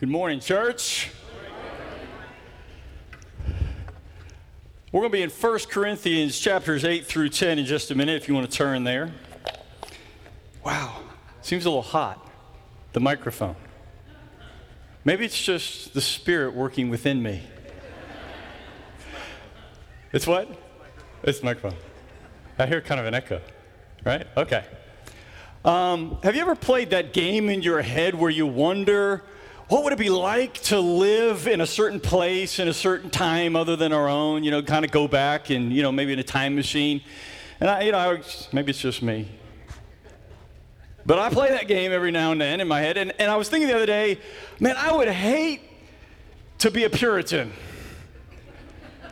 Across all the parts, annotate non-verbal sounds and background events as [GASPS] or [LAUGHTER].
Good morning, church. We're going to be in 1 Corinthians chapters 8 through 10 in just a minute if you want to turn there. Wow, seems a little hot, the microphone. Maybe it's just the Spirit working within me. It's what? It's the microphone. I hear kind of an echo, right? Okay. Um, have you ever played that game in your head where you wonder what would it be like to live in a certain place in a certain time other than our own? You know, kind of go back and you know maybe in a time machine. And I, you know, I, maybe it's just me. But I play that game every now and then in my head. And, and I was thinking the other day, man, I would hate to be a Puritan.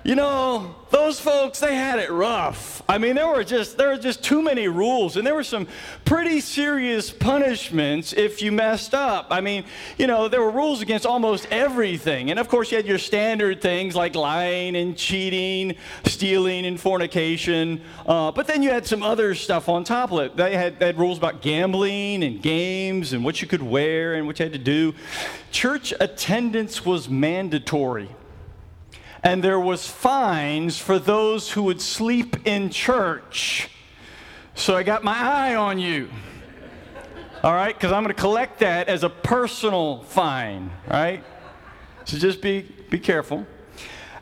You know, those folks, they had it rough. I mean, there were just there were just too many rules, and there were some pretty serious punishments if you messed up. I mean, you know, there were rules against almost everything, and of course, you had your standard things like lying and cheating, stealing and fornication. Uh, but then you had some other stuff on top of it. They had, they had rules about gambling and games and what you could wear and what you had to do. Church attendance was mandatory and there was fines for those who would sleep in church. So I got my eye on you. All right, because I'm going to collect that as a personal fine, right? So just be be careful.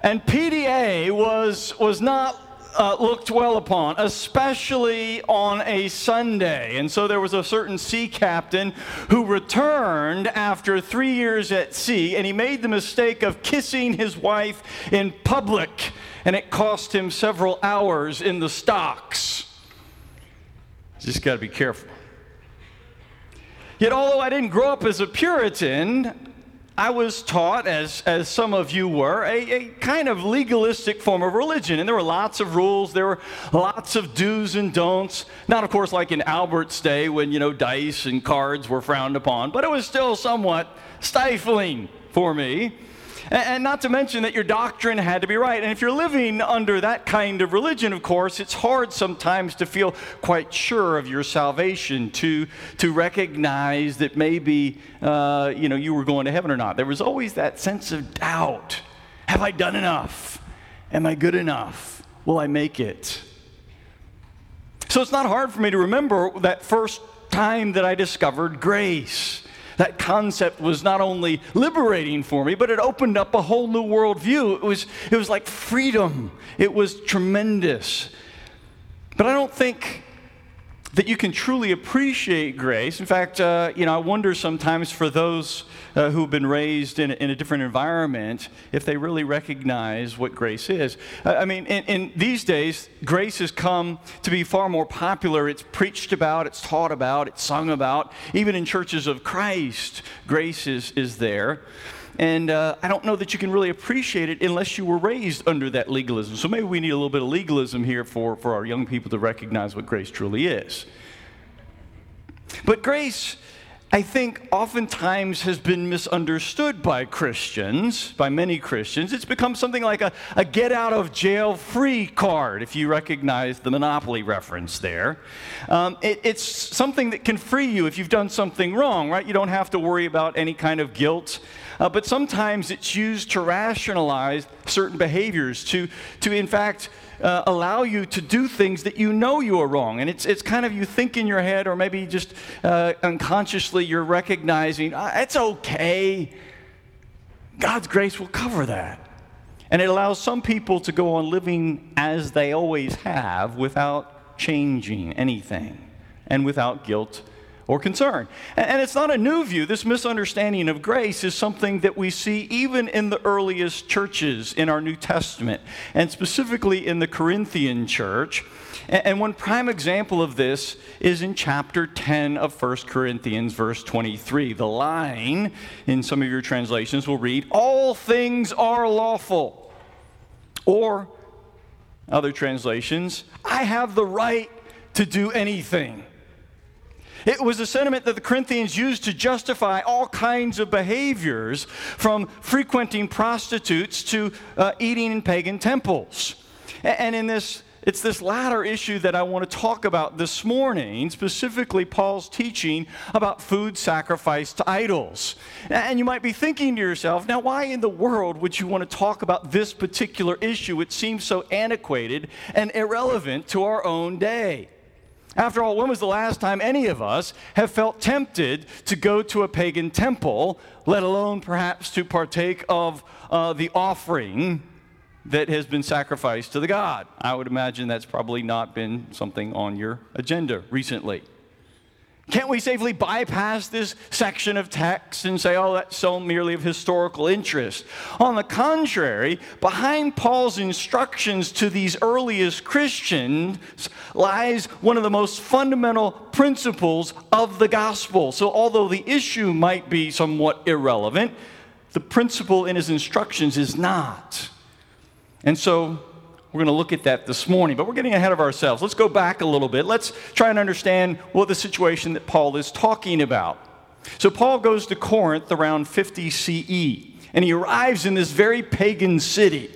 And PDA was was not uh, looked well upon, especially on a Sunday. And so there was a certain sea captain who returned after three years at sea, and he made the mistake of kissing his wife in public, and it cost him several hours in the stocks. Just got to be careful. Yet, although I didn't grow up as a Puritan, I was taught, as, as some of you were, a, a, kind of legalistic form of religion. And there were lots of rules, there were lots of do's and don'ts. Not, of course, like in Albert's day when, you know, dice and cards were frowned upon, but it was still somewhat stifling for me. And not to mention that your doctrine had to be right. And if you're living under that kind of religion, of course, it's hard sometimes to feel quite sure of your salvation, to, to recognize that maybe uh, you, know, you were going to heaven or not. There was always that sense of doubt. Have I done enough? Am I good enough? Will I make it? So it's not hard for me to remember that first time that I discovered grace that concept was not only liberating for me, but it opened up a whole new worldview. It was, it was like freedom, it was tremendous. But I don't think that you can truly appreciate grace. In fact, uh, you know, I wonder sometimes for those uh, who've been raised in a, in a, different environment if they really recognize what grace is. I mean, in, in, these days, grace has come to be far more popular. It's preached about, it's taught about, it's sung about. Even in churches of Christ, grace is, is there. And uh, I don't know that you can really appreciate it unless you were raised under that legalism. So maybe we need a little bit of legalism here for, for our young people to recognize what grace truly is. But grace, I think, oftentimes has been misunderstood by Christians, by many Christians. It's become something like a, a get out of jail free card, if you recognize the Monopoly reference there. Um, it, it's something that can free you if you've done something wrong, right? You don't have to worry about any kind of guilt. Uh, but sometimes it's used to rationalize certain behaviors, to, to in fact, uh, allow you to do things that you know you are wrong. And it's, it's kind of you think in your head, or maybe just uh, unconsciously you're recognizing, ah, it's okay. God's grace will cover that. And it allows some people to go on living as they always have without changing anything and without guilt or concern. And it's not a new view. This misunderstanding of grace is something that we see even in the earliest churches in our New Testament, and specifically in the Corinthian church. And one prime example of this is in chapter 10 of 1 Corinthians, verse 23. The line in some of your translations will read, All things are lawful. Or other translations, I have the right to do anything. It was a sentiment that the Corinthians used to justify all kinds of behaviors, from frequenting prostitutes to uh, eating in pagan temples. And in this it's this latter issue that I want to talk about this morning, specifically Paul's teaching about food sacrificed to idols. And you might be thinking to yourself, now, why in the world would you want to talk about this particular issue? It seems so antiquated and irrelevant to our own day. After all, when was the last time any of us have felt tempted to go to a pagan temple, let alone perhaps to partake of uh, the offering that has been sacrificed to the God. I would imagine that's probably not been something on your agenda recently. Can't we safely bypass this section of text and say, oh, that's so merely of historical interest? On the contrary, behind Paul's instructions to these earliest Christians lies one of the most fundamental principles of the gospel. So, although the issue might be somewhat irrelevant, the principle in his instructions is not. And so we're going to look at that this morning, but we're getting ahead of ourselves. Let's go back a little bit. Let's try and understand what the situation that Paul is talking about. So, Paul goes to Corinth around 50 CE, and he arrives in this very pagan city.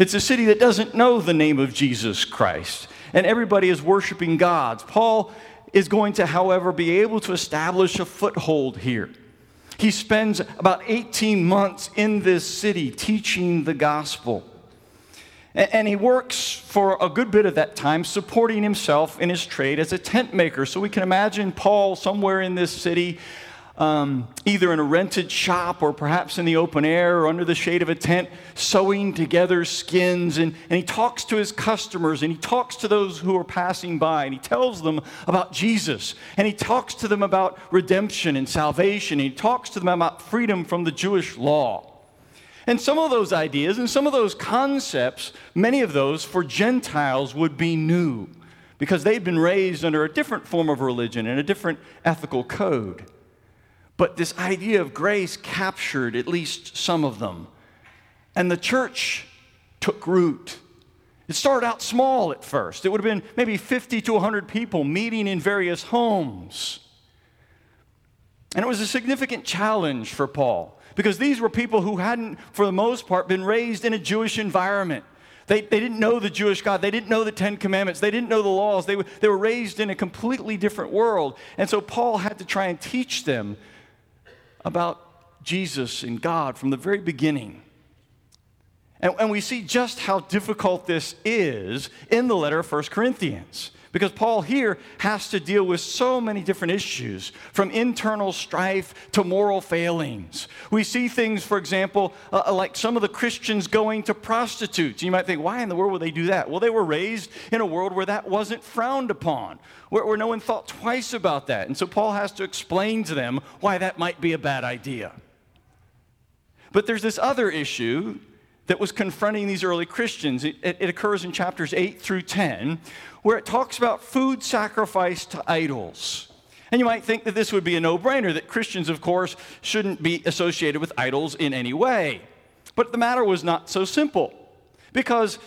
It's a city that doesn't know the name of Jesus Christ, and everybody is worshiping gods. Paul is going to, however, be able to establish a foothold here. He spends about 18 months in this city teaching the gospel. And he works for a good bit of that time supporting himself in his trade as a tent maker. So we can imagine Paul somewhere in this city, um, either in a rented shop or perhaps in the open air or under the shade of a tent, sewing together skins. And, and he talks to his customers and he talks to those who are passing by and he tells them about Jesus. And he talks to them about redemption and salvation. And he talks to them about freedom from the Jewish law. And some of those ideas and some of those concepts, many of those for Gentiles would be new because they'd been raised under a different form of religion and a different ethical code. But this idea of grace captured at least some of them. And the church took root. It started out small at first. It would have been maybe 50 to 100 people meeting in various homes. And it was a significant challenge for Paul because these were people who hadn't, for the most part, been raised in a Jewish environment. They, they didn't know the Jewish God. They didn't know the Ten Commandments. They didn't know the laws. They, they were raised in a completely different world. And so Paul had to try and teach them about Jesus and God from the very beginning. And, and we see just how difficult this is in the letter of 1 Corinthians. Because Paul here has to deal with so many different issues, from internal strife to moral failings. We see things, for example, uh, uh, like some of the Christians going to prostitutes. You might think, why in the world would they do that? Well, they were raised in a world where that wasn't frowned upon, where, where no one thought twice about that. And so Paul has to explain to them why that might be a bad idea. But there's this other issue that was confronting these early Christians. It, it, it, occurs in chapters 8 through 10, where it talks about food sacrificed to idols. And you might think that this would be a no brainer, that Christians, of course, shouldn't be associated with idols in any way. But the matter was not so simple, because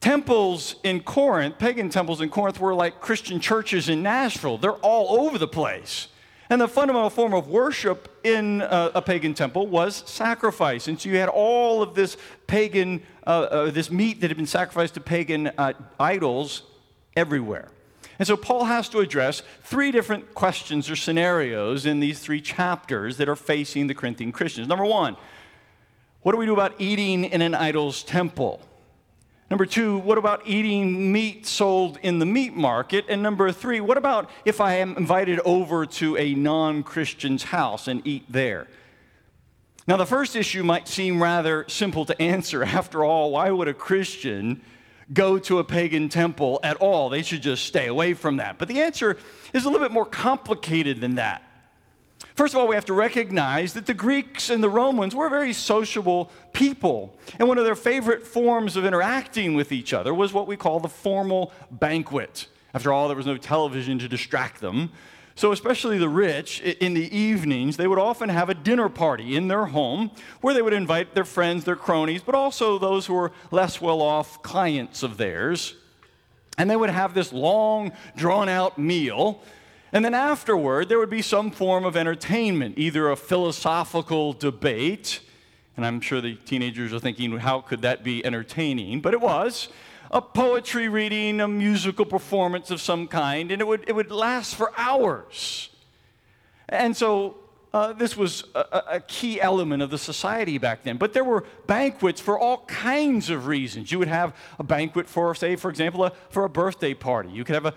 temples in Corinth, pagan temples in Corinth, were like Christian churches in Nashville. They're all over the place. And the fundamental form of worship in a, a pagan temple was sacrifice. And so you had all of this pagan, uh, uh, this meat that had been sacrificed to pagan uh, idols everywhere. And so Paul has to address three different questions or scenarios in these three chapters that are facing the Corinthian Christians. Number one, what do we do about eating in an idol's temple? Number two, what about eating meat sold in the meat market? And number three, what about if I am invited over to a non Christian's house and eat there? Now, the first issue might seem rather simple to answer. [LAUGHS] After all, why would a Christian go to a pagan temple at all. They should just stay away from that. But the answer is a little bit more complicated than that. First of all, we have to recognize that the Greeks and the Romans were very sociable people. And one of their favorite forms of interacting with each other was what we call the formal banquet. After all, there was no television to distract them. So, especially the rich, in the evenings, they would often have a dinner party in their home where they would invite their friends, their cronies, but also those who were less well off clients of theirs. And they would have this long, drawn out meal. And then afterward, there would be some form of entertainment, either a philosophical debate. And I'm sure the teenagers are thinking, how could that be entertaining? But it was a poetry reading, a musical performance of some kind, and it would, it would last for hours. And so uh, this was a, a, key element of the society back then. But there were banquets for all kinds of reasons. You would have a banquet for, say, for example, a, for a birthday party. You could have a,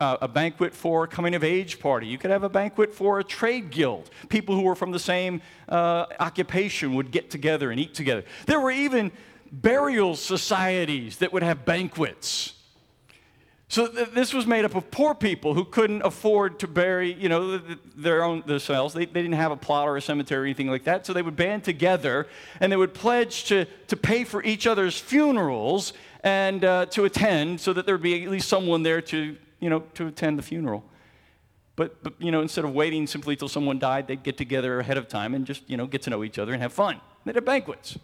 uh, a banquet for a coming of age party. You could have a banquet for a trade guild. People who were from the same uh, occupation would get together and eat together. There were even burial societies that would have banquets. So th- this was made up of poor people who couldn't afford to bury, you know, th- their own themselves. They, they didn't have a plot or a cemetery or anything like that. So they would band together and they would pledge to, to pay for each other's funerals and uh, to attend so that there would be at least someone there to, you know, to attend the funeral. But, but, you know, instead of waiting simply till someone died, they'd get together ahead of time and just, you know, get to know each other and have fun. They'd have banquets.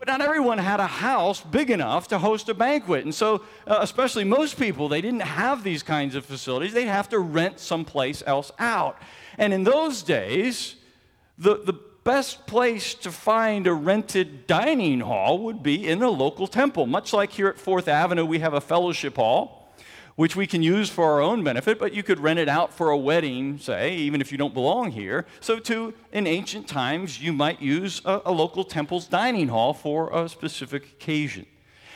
But not everyone had a house big enough to host a banquet. And so, uh, especially most people, they didn't have these kinds of facilities. They'd have to rent someplace else out. And in those days, the, the best place to find a rented dining hall would be in a local temple. Much like here at Fourth Avenue, we have a fellowship hall which we can use for our own benefit, but you could rent it out for a wedding, say, even if you don't belong here. So, too, in ancient times, you might use a, a local temple's dining hall for a specific occasion.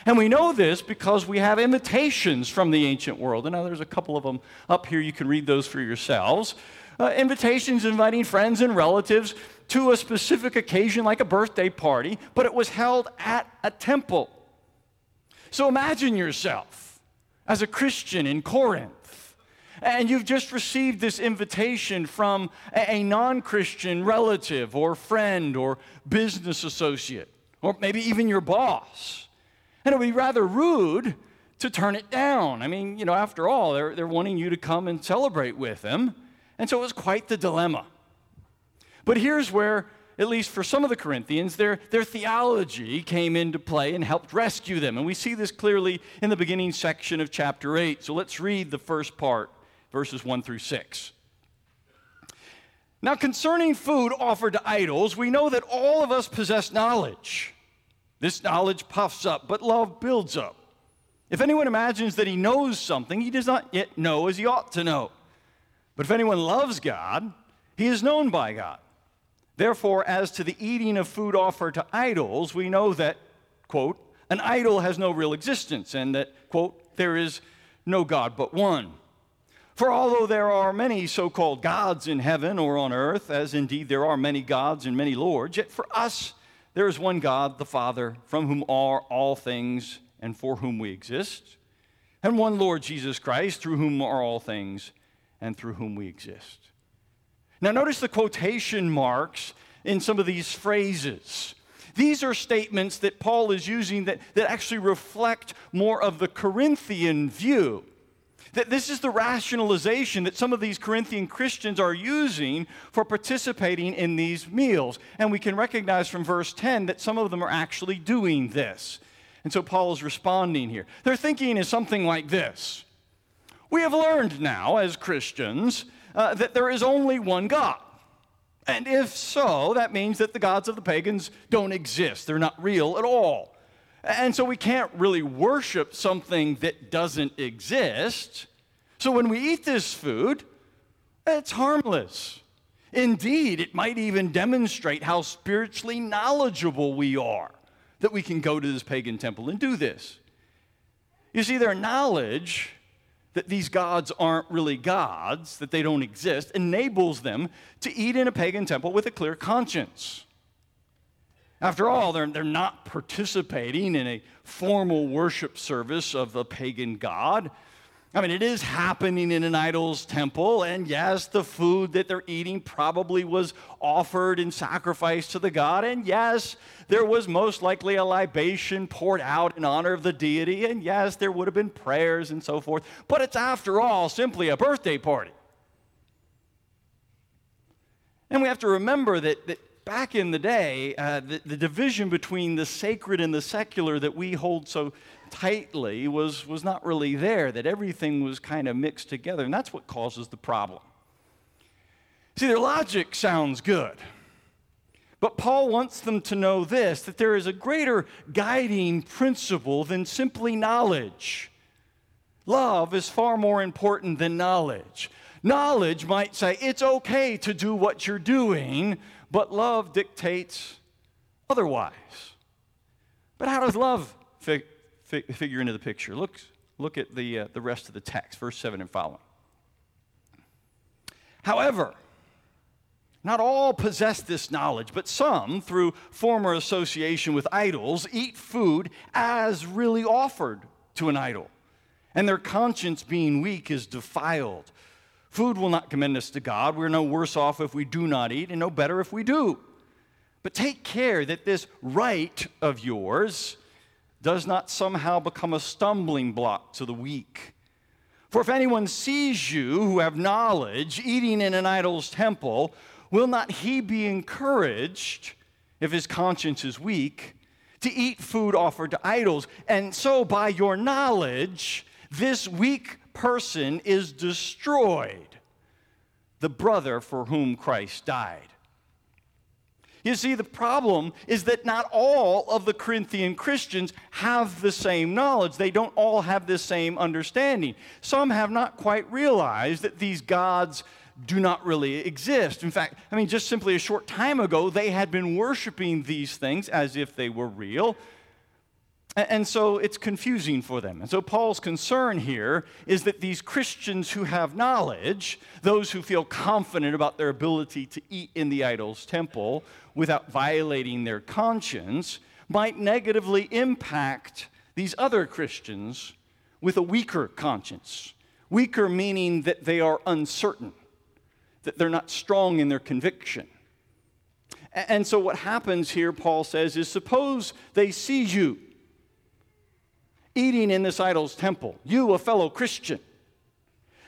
And we know this because we have invitations from the ancient world. And now there's a couple of them up here. You can read those for yourselves. Uh, invitations inviting friends and relatives to a specific occasion, like a birthday party, but it was held at a temple. So imagine yourself as a Christian in Corinth. And you've just received this invitation from a, non Christian relative or friend or business associate, or maybe even your boss. And it would be rather rude to turn it down. I mean, you know, after all, they're, they're wanting you to come and celebrate with them. And so it was quite the dilemma. But here's where at least for some of the Corinthians, their, their theology came into play and helped rescue them. And we see this clearly in the beginning section of chapter 8. So let's read the first part, verses 1 through 6. Now, concerning food offered to idols, we know that all of us possess knowledge. This knowledge puffs up, but love builds up. If anyone imagines that he knows something, he does not yet know as he ought to know. But if anyone loves God, he is known by God. Therefore, as to the eating of food offered to idols, we know that, quote, an idol has no real existence, and that, quote, there is no God but one. For although there are many so called gods in heaven or on earth, as indeed there are many gods and many lords, yet for us there is one God, the Father, from whom are all things and for whom we exist, and one Lord Jesus Christ, through whom are all things and through whom we exist. Now, notice the quotation marks in some of these phrases. These are statements that Paul is using that, that actually reflect more of the Corinthian view. That this is the rationalization that some of these Corinthian Christians are using for participating in these meals. And we can recognize from verse 10 that some of them are actually doing this. And so Paul is responding here. Their thinking is something like this We have learned now, as Christians, uh, that there is only one God. And if so, that means that the gods of the pagans don't exist. They're not real at all. And so we can't really worship something that doesn't exist. So when we eat this food, it's harmless. Indeed, it might even demonstrate how spiritually knowledgeable we are that we can go to this pagan temple and do this. You see, their knowledge that these gods aren't really gods, that they don't exist, enables them to eat in a pagan temple with a clear conscience. After all, they're, they're not participating in a formal worship service of a pagan god. I mean, it is happening in an idol's temple, and yes, the food that they're eating probably was offered in sacrifice to the god, and yes, there was most likely a libation poured out in honor of the deity, and yes, there would have been prayers and so forth, but it's after all simply a birthday party. And we have to remember that, that back in the day, uh, the, the, division between the sacred and the secular that we hold so tightly was, was not really there, that everything was kind of mixed together, and that's what causes the problem. See, their logic sounds good. But Paul wants them to know this that there is a greater guiding principle than simply knowledge. Love is far more important than knowledge. Knowledge might say it's okay to do what you're doing, but love dictates otherwise. But how does love fi- fi- figure into the picture? Look, look at the, uh, the rest of the text, verse 7 and following. However, not all possess this knowledge, but some, through former association with idols, eat food as really offered to an idol, and their conscience being weak is defiled. Food will not commend us to God. We're no worse off if we do not eat, and no better if we do. But take care that this right of yours does not somehow become a stumbling block to the weak. For if anyone sees you who have knowledge eating in an idol's temple, will not he be encouraged, if his conscience is weak, to eat food offered to idols? And so, by your knowledge, this weak person is destroyed, the brother for whom Christ died. You see, the problem is that not all of the Corinthian Christians have the same knowledge. They don't all have the same understanding. Some have not quite realized that these gods do not really exist. In fact, I mean, just simply a short time ago, they had been worshiping these things as if they were real. And so it's confusing for them. And so Paul's concern here is that these Christians who have knowledge, those who feel confident about their ability to eat in the idol's temple without violating their conscience, might negatively impact these other Christians with a weaker conscience. Weaker meaning that they are uncertain, that they're not strong in their conviction. And so, what happens here, Paul says, is suppose they see you eating in this idol's temple, you, a fellow Christian.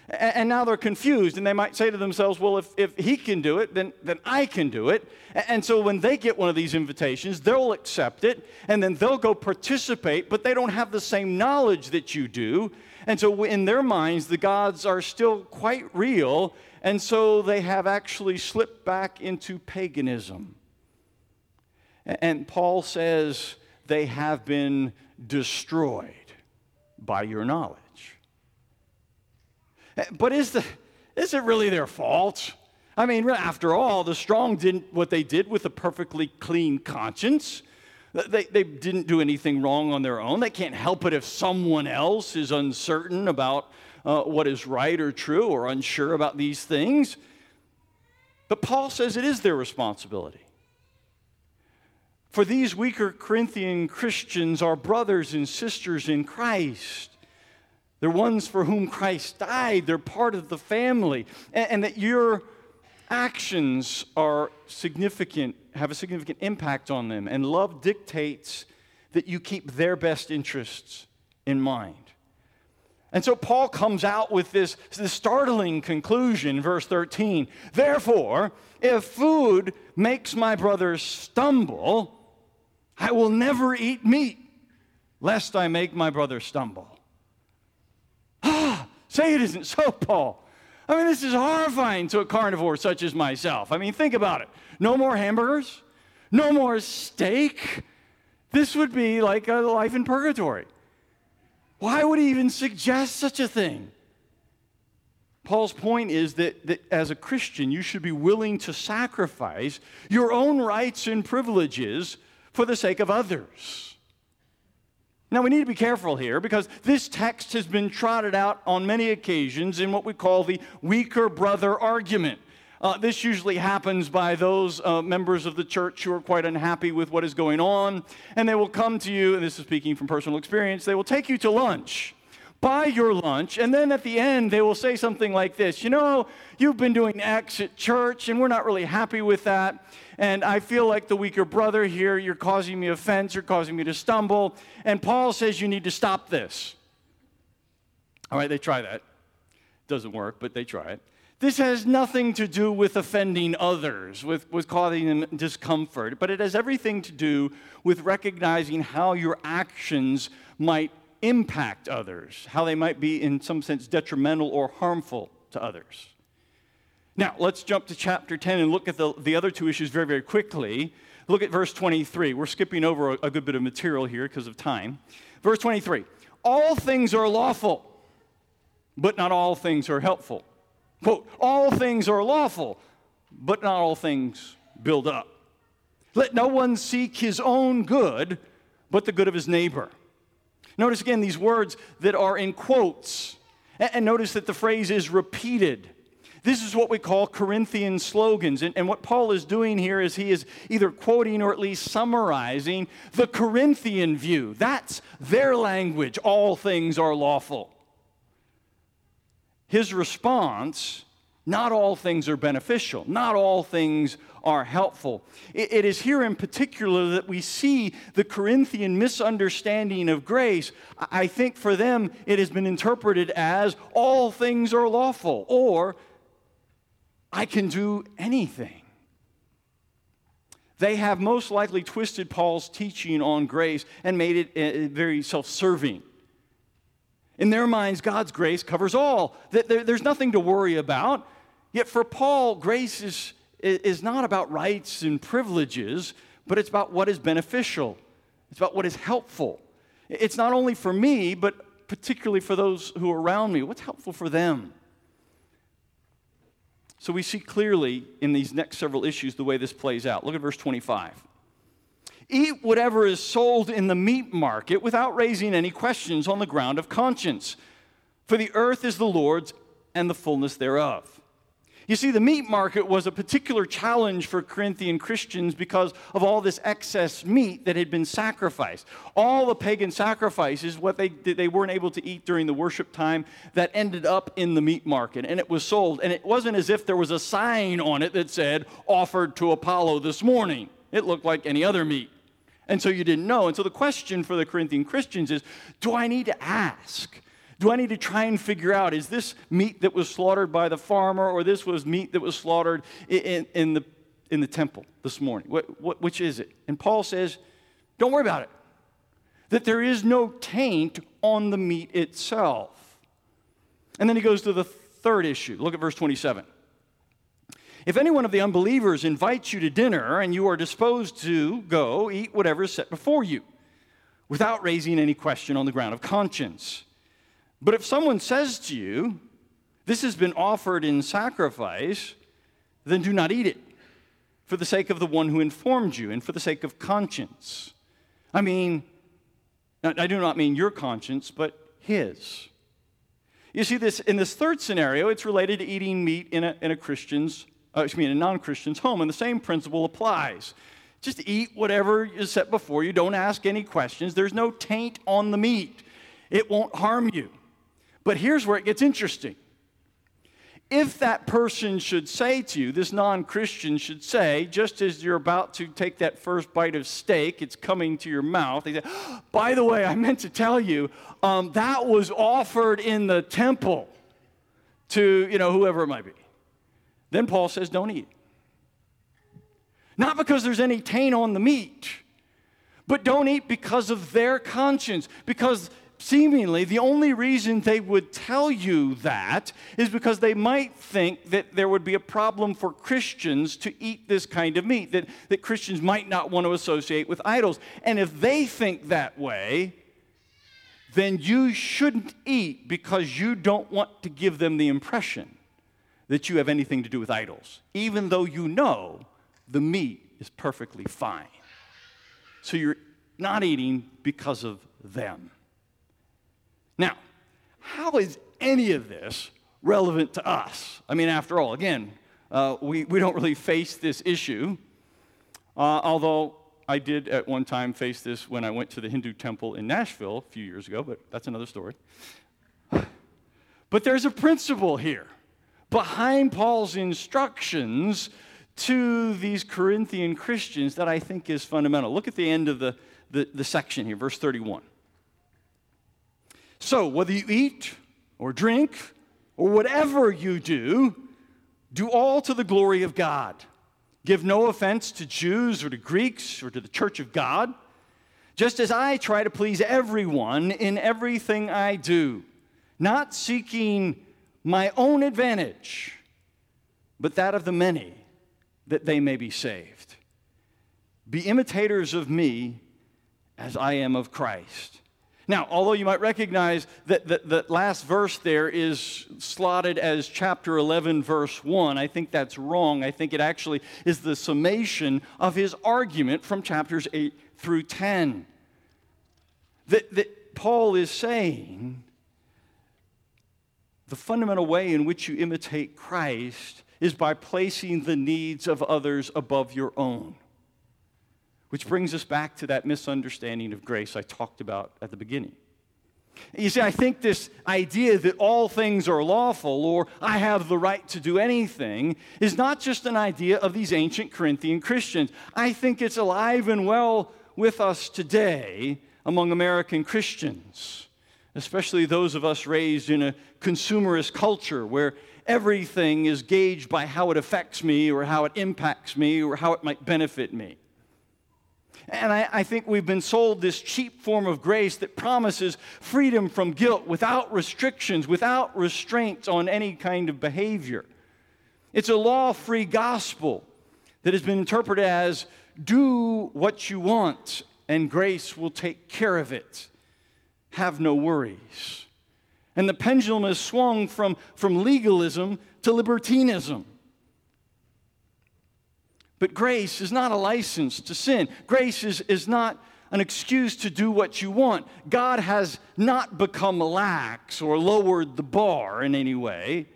And now they're confused, and they might say to themselves, Well, if, if he can do it, then, then I can do it. And so when they get one of these invitations, they'll accept it, and then they'll go participate, but they don't have the same knowledge that you do. And so in their minds, the gods are still quite real, and so they have actually slipped back into paganism. And Paul says they have been destroyed by your knowledge. But is, the, is it really their fault? I mean, after all, the strong didn't what they did with a perfectly clean conscience. They, they didn't do anything wrong on their own. They can't help it if someone else is uncertain about uh, what is right or true or unsure about these things. But Paul says it is their responsibility. For these weaker Corinthian Christians are brothers and sisters in Christ. They're ones for whom Christ died. They're part of the family. And, and, that your actions are significant, have a significant impact on them. And love dictates that you keep their best interests in mind. And so Paul comes out with this, this startling conclusion, verse 13. Therefore, if food makes my brothers stumble, I will never eat meat, lest I make my brother stumble. Ah, [SIGHS] say it isn't so, Paul. I mean, this is horrifying to a carnivore such as myself. I mean, think about it. No more hamburgers, no more steak. This would be like a life in purgatory. Why would he even suggest such a thing? Paul's point is that, that, as a Christian, you should be willing to sacrifice your own rights and privileges for the sake of others. Now, we need to be careful here because this text has been trotted out on many occasions in what we call the weaker brother argument. Uh, this usually happens by those uh, members of the church who are quite unhappy with what is going on, and they will come to you, and this is speaking from personal experience, they will take you to lunch, buy your lunch, and then at the end they will say something like this You know, you've been doing X at church, and we're not really happy with that and I feel like the weaker brother here. You're causing me offense, you're causing me to stumble. And Paul says you need to stop this. All right, they try that. Doesn't work, but they try it. This has nothing to do with offending others, with, with causing them discomfort, but it has everything to do with recognizing how your actions might impact others, how they might be, in some sense, detrimental or harmful to others. Now, let's jump to chapter 10 and look at the, the other two issues very, very quickly. Look at verse 23. We're skipping over a, a good bit of material here because of time. Verse 23 All things are lawful, but not all things are helpful. Quote, All things are lawful, but not all things build up. Let no one seek his own good, but the good of his neighbor. Notice again these words that are in quotes. And notice that the phrase is repeated. This is what we call Corinthian slogans. And, and, what Paul is doing here is he is either quoting or at least summarizing the Corinthian view. That's their language. All things are lawful. His response not all things are beneficial, not all things are helpful. it, it is here in particular that we see the Corinthian misunderstanding of grace. I think for them it has been interpreted as all things are lawful or I can do anything. They have most likely twisted Paul's teaching on grace and made it uh, very self serving. In their minds, God's grace covers all. There's nothing to worry about. Yet for Paul, grace is, is not about rights and privileges, but it's about what is beneficial, it's about what is helpful. It's not only for me, but particularly for those who are around me. What's helpful for them? So we see clearly in these next several issues the way this plays out. Look at verse 25. Eat whatever is sold in the meat market without raising any questions on the ground of conscience, for the earth is the Lord's and the fullness thereof. You see, the meat market was a particular challenge for Corinthian Christians because of all this excess meat that had been sacrificed. All the pagan sacrifices, what they, they weren't able to eat during the worship time, that ended up in the meat market and it was sold. And it wasn't as if there was a sign on it that said, offered to Apollo this morning. It looked like any other meat. And so you didn't know. And so the question for the Corinthian Christians is do I need to ask? Do I need to try and figure out is this meat that was slaughtered by the farmer or this was meat that was slaughtered in, in the, in the temple this morning? What, what, which is it? And Paul says, don't worry about it. That there is no taint on the meat itself. And then he goes to the third issue. Look at verse 27. If any one of the unbelievers invites you to dinner and you are disposed to go, eat whatever is set before you, without raising any question on the ground of conscience. But if someone says to you, This has been offered in sacrifice, then do not eat it for the sake of the one who informed you and for the sake of conscience. I mean, I do not mean your conscience, but his. You see, this in this third scenario, it's related to eating meat in a, in a Christian's, uh, excuse me, in a non-Christian's home, and the same principle applies. Just eat whatever is set before you. Don't ask any questions. There's no taint on the meat. It won't harm you. But here's where it gets interesting. If that person should say to you, this non Christian should say, just as you're about to take that first bite of steak, it's coming to your mouth, they say, [GASPS] By the way, I meant to tell you, um, that was offered in the temple to, you know, whoever it might be. Then Paul says, Don't eat. Not because there's any taint on the meat, but don't eat because of their conscience, because seemingly the only reason they would tell you that is because they might think that there would be a problem for Christians to eat this kind of meat, that, that Christians might not want to associate with idols. And if they think that way, then you shouldn't eat because you don't want to give them the impression that you have anything to do with idols, even though you know the meat is perfectly fine. So you're not eating because of them. Now, how is any of this relevant to us? I mean, after all, again, uh, we, we don't really face this issue, uh, although I did at one time face this when I went to the Hindu temple in Nashville a few years ago, but that's another story. But there's a principle here behind Paul's instructions to these Corinthian Christians that I think is fundamental. Look at the end of the, the, the section here, verse 31. So, whether you eat or drink or whatever you do, do all to the glory of God. Give no offense to Jews or to Greeks or to the church of God, just as I try to please everyone in everything I do, not seeking my own advantage, but that of the many, that they may be saved. Be imitators of me as I am of Christ. Now, although you might recognize that the last verse there is slotted as chapter 11, verse 1, I think that's wrong. I think it actually is the summation of his argument from chapters 8 through 10. That, that Paul is saying the fundamental way in which you imitate Christ is by placing the needs of others above your own. Which brings us back to that misunderstanding of grace I talked about at the beginning. You see, I think this idea that all things are lawful or I have the right to do anything is not just an idea of these ancient Corinthian Christians. I think it's alive and well with us today among American Christians, especially those of us raised in a consumerist culture where everything is gauged by how it affects me or how it impacts me or how it might benefit me. And I, I, think we've been sold this cheap form of grace that promises freedom from guilt without restrictions, without restraints on any kind of behavior. It's a law free gospel that has been interpreted as do what you want and grace will take care of it. Have no worries. And the pendulum has swung from, from legalism to libertinism. But grace is not a license to sin. Grace is, is not an excuse to do what you want. God has not become lax or lowered the bar in any way.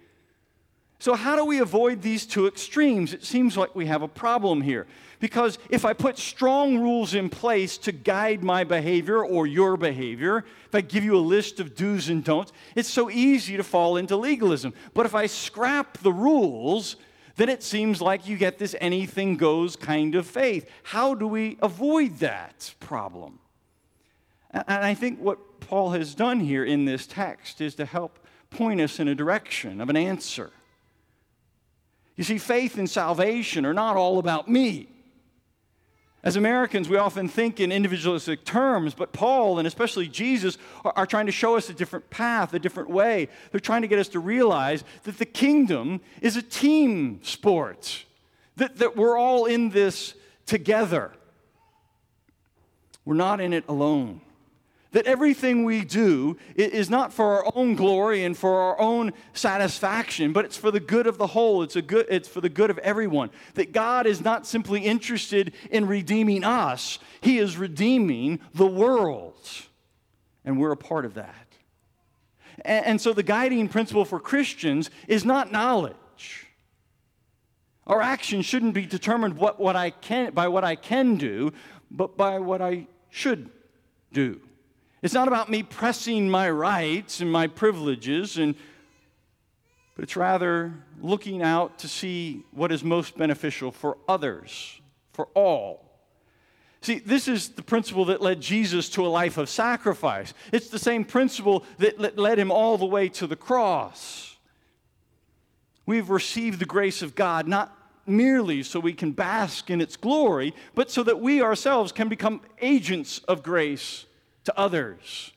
So, how do we avoid these two extremes? It seems like we have a problem here. Because if I put strong rules in place to guide my behavior or your behavior, if I give you a list of do's and don'ts, it's so easy to fall into legalism. But if I scrap the rules, then it seems like you get this anything goes kind of faith. How do we avoid that problem? And I think what Paul has done here in this text is to help point us in a direction of an answer. You see, faith and salvation are not all about me. As Americans, we often think in individualistic terms, but Paul and especially Jesus are, are, trying to show us a different path, a different way. They're trying to get us to realize that the kingdom is a team sport, that, that we're all in this together. We're not in it alone that everything we do is not for our own glory and for our own satisfaction, but it's for the good of the whole. It's, a good, it's for the good of everyone. That God is not simply interested in redeeming us, He is redeeming the world. And we're a part of that. And, and so the guiding principle for Christians is not knowledge. Our action shouldn't be determined what, what I can, by what I can do, but by what I should do. It's not about me pressing my rights and my privileges, and, but it's rather looking out to see what is most beneficial for others, for all. See, this is the principle that led Jesus to a life of sacrifice. It's the same principle that led him all the way to the cross. We've received the grace of God not merely so we can bask in its glory, but so that we ourselves can become agents of grace to others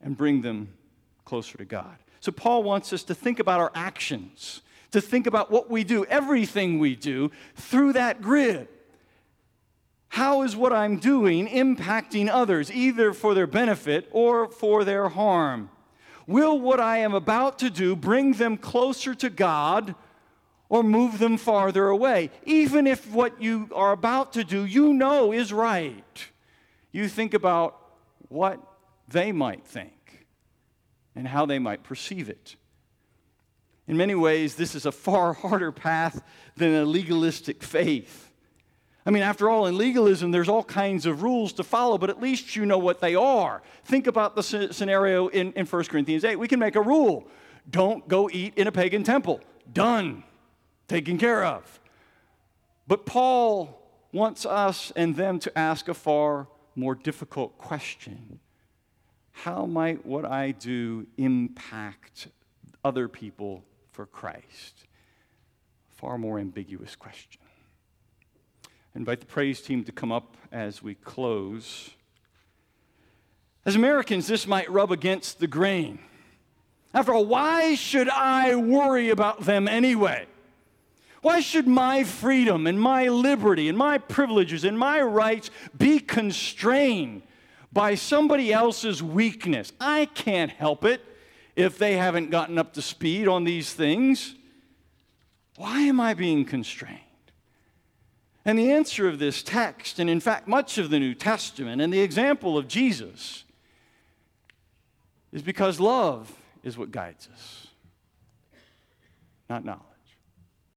and bring them closer to God. So, Paul wants us to think about our actions, to think about what we do, everything we do, through that grid. How is what I'm doing impacting others, either for their benefit or for their harm? Will what I am about to do bring them closer to God or move them farther away? Even if what you are about to do you know is right, you think about what they might think and how they might perceive it. In many ways, this is a far [LAUGHS] harder path than a legalistic faith. I mean, after all, in legalism, there's all kinds of rules to follow, but at least you know what they are. Think about the scenario in, in 1 Corinthians 8. We can make a rule don't go eat in a pagan temple. Done. Taken care of. But Paul wants us and them to ask a far more difficult question How might what I do impact other people for Christ? Far more ambiguous question. I invite the praise team to come up as we close. As Americans, this might rub against the grain. After all, why should I worry about them anyway? Why should my freedom and my liberty and my privileges and my rights be constrained by somebody else's weakness? I can't help it if they haven't gotten up to speed on these things. Why am I being constrained? And the answer of this text, and in fact, much of the New Testament, and the example of Jesus, is because love is what guides us, not knowledge.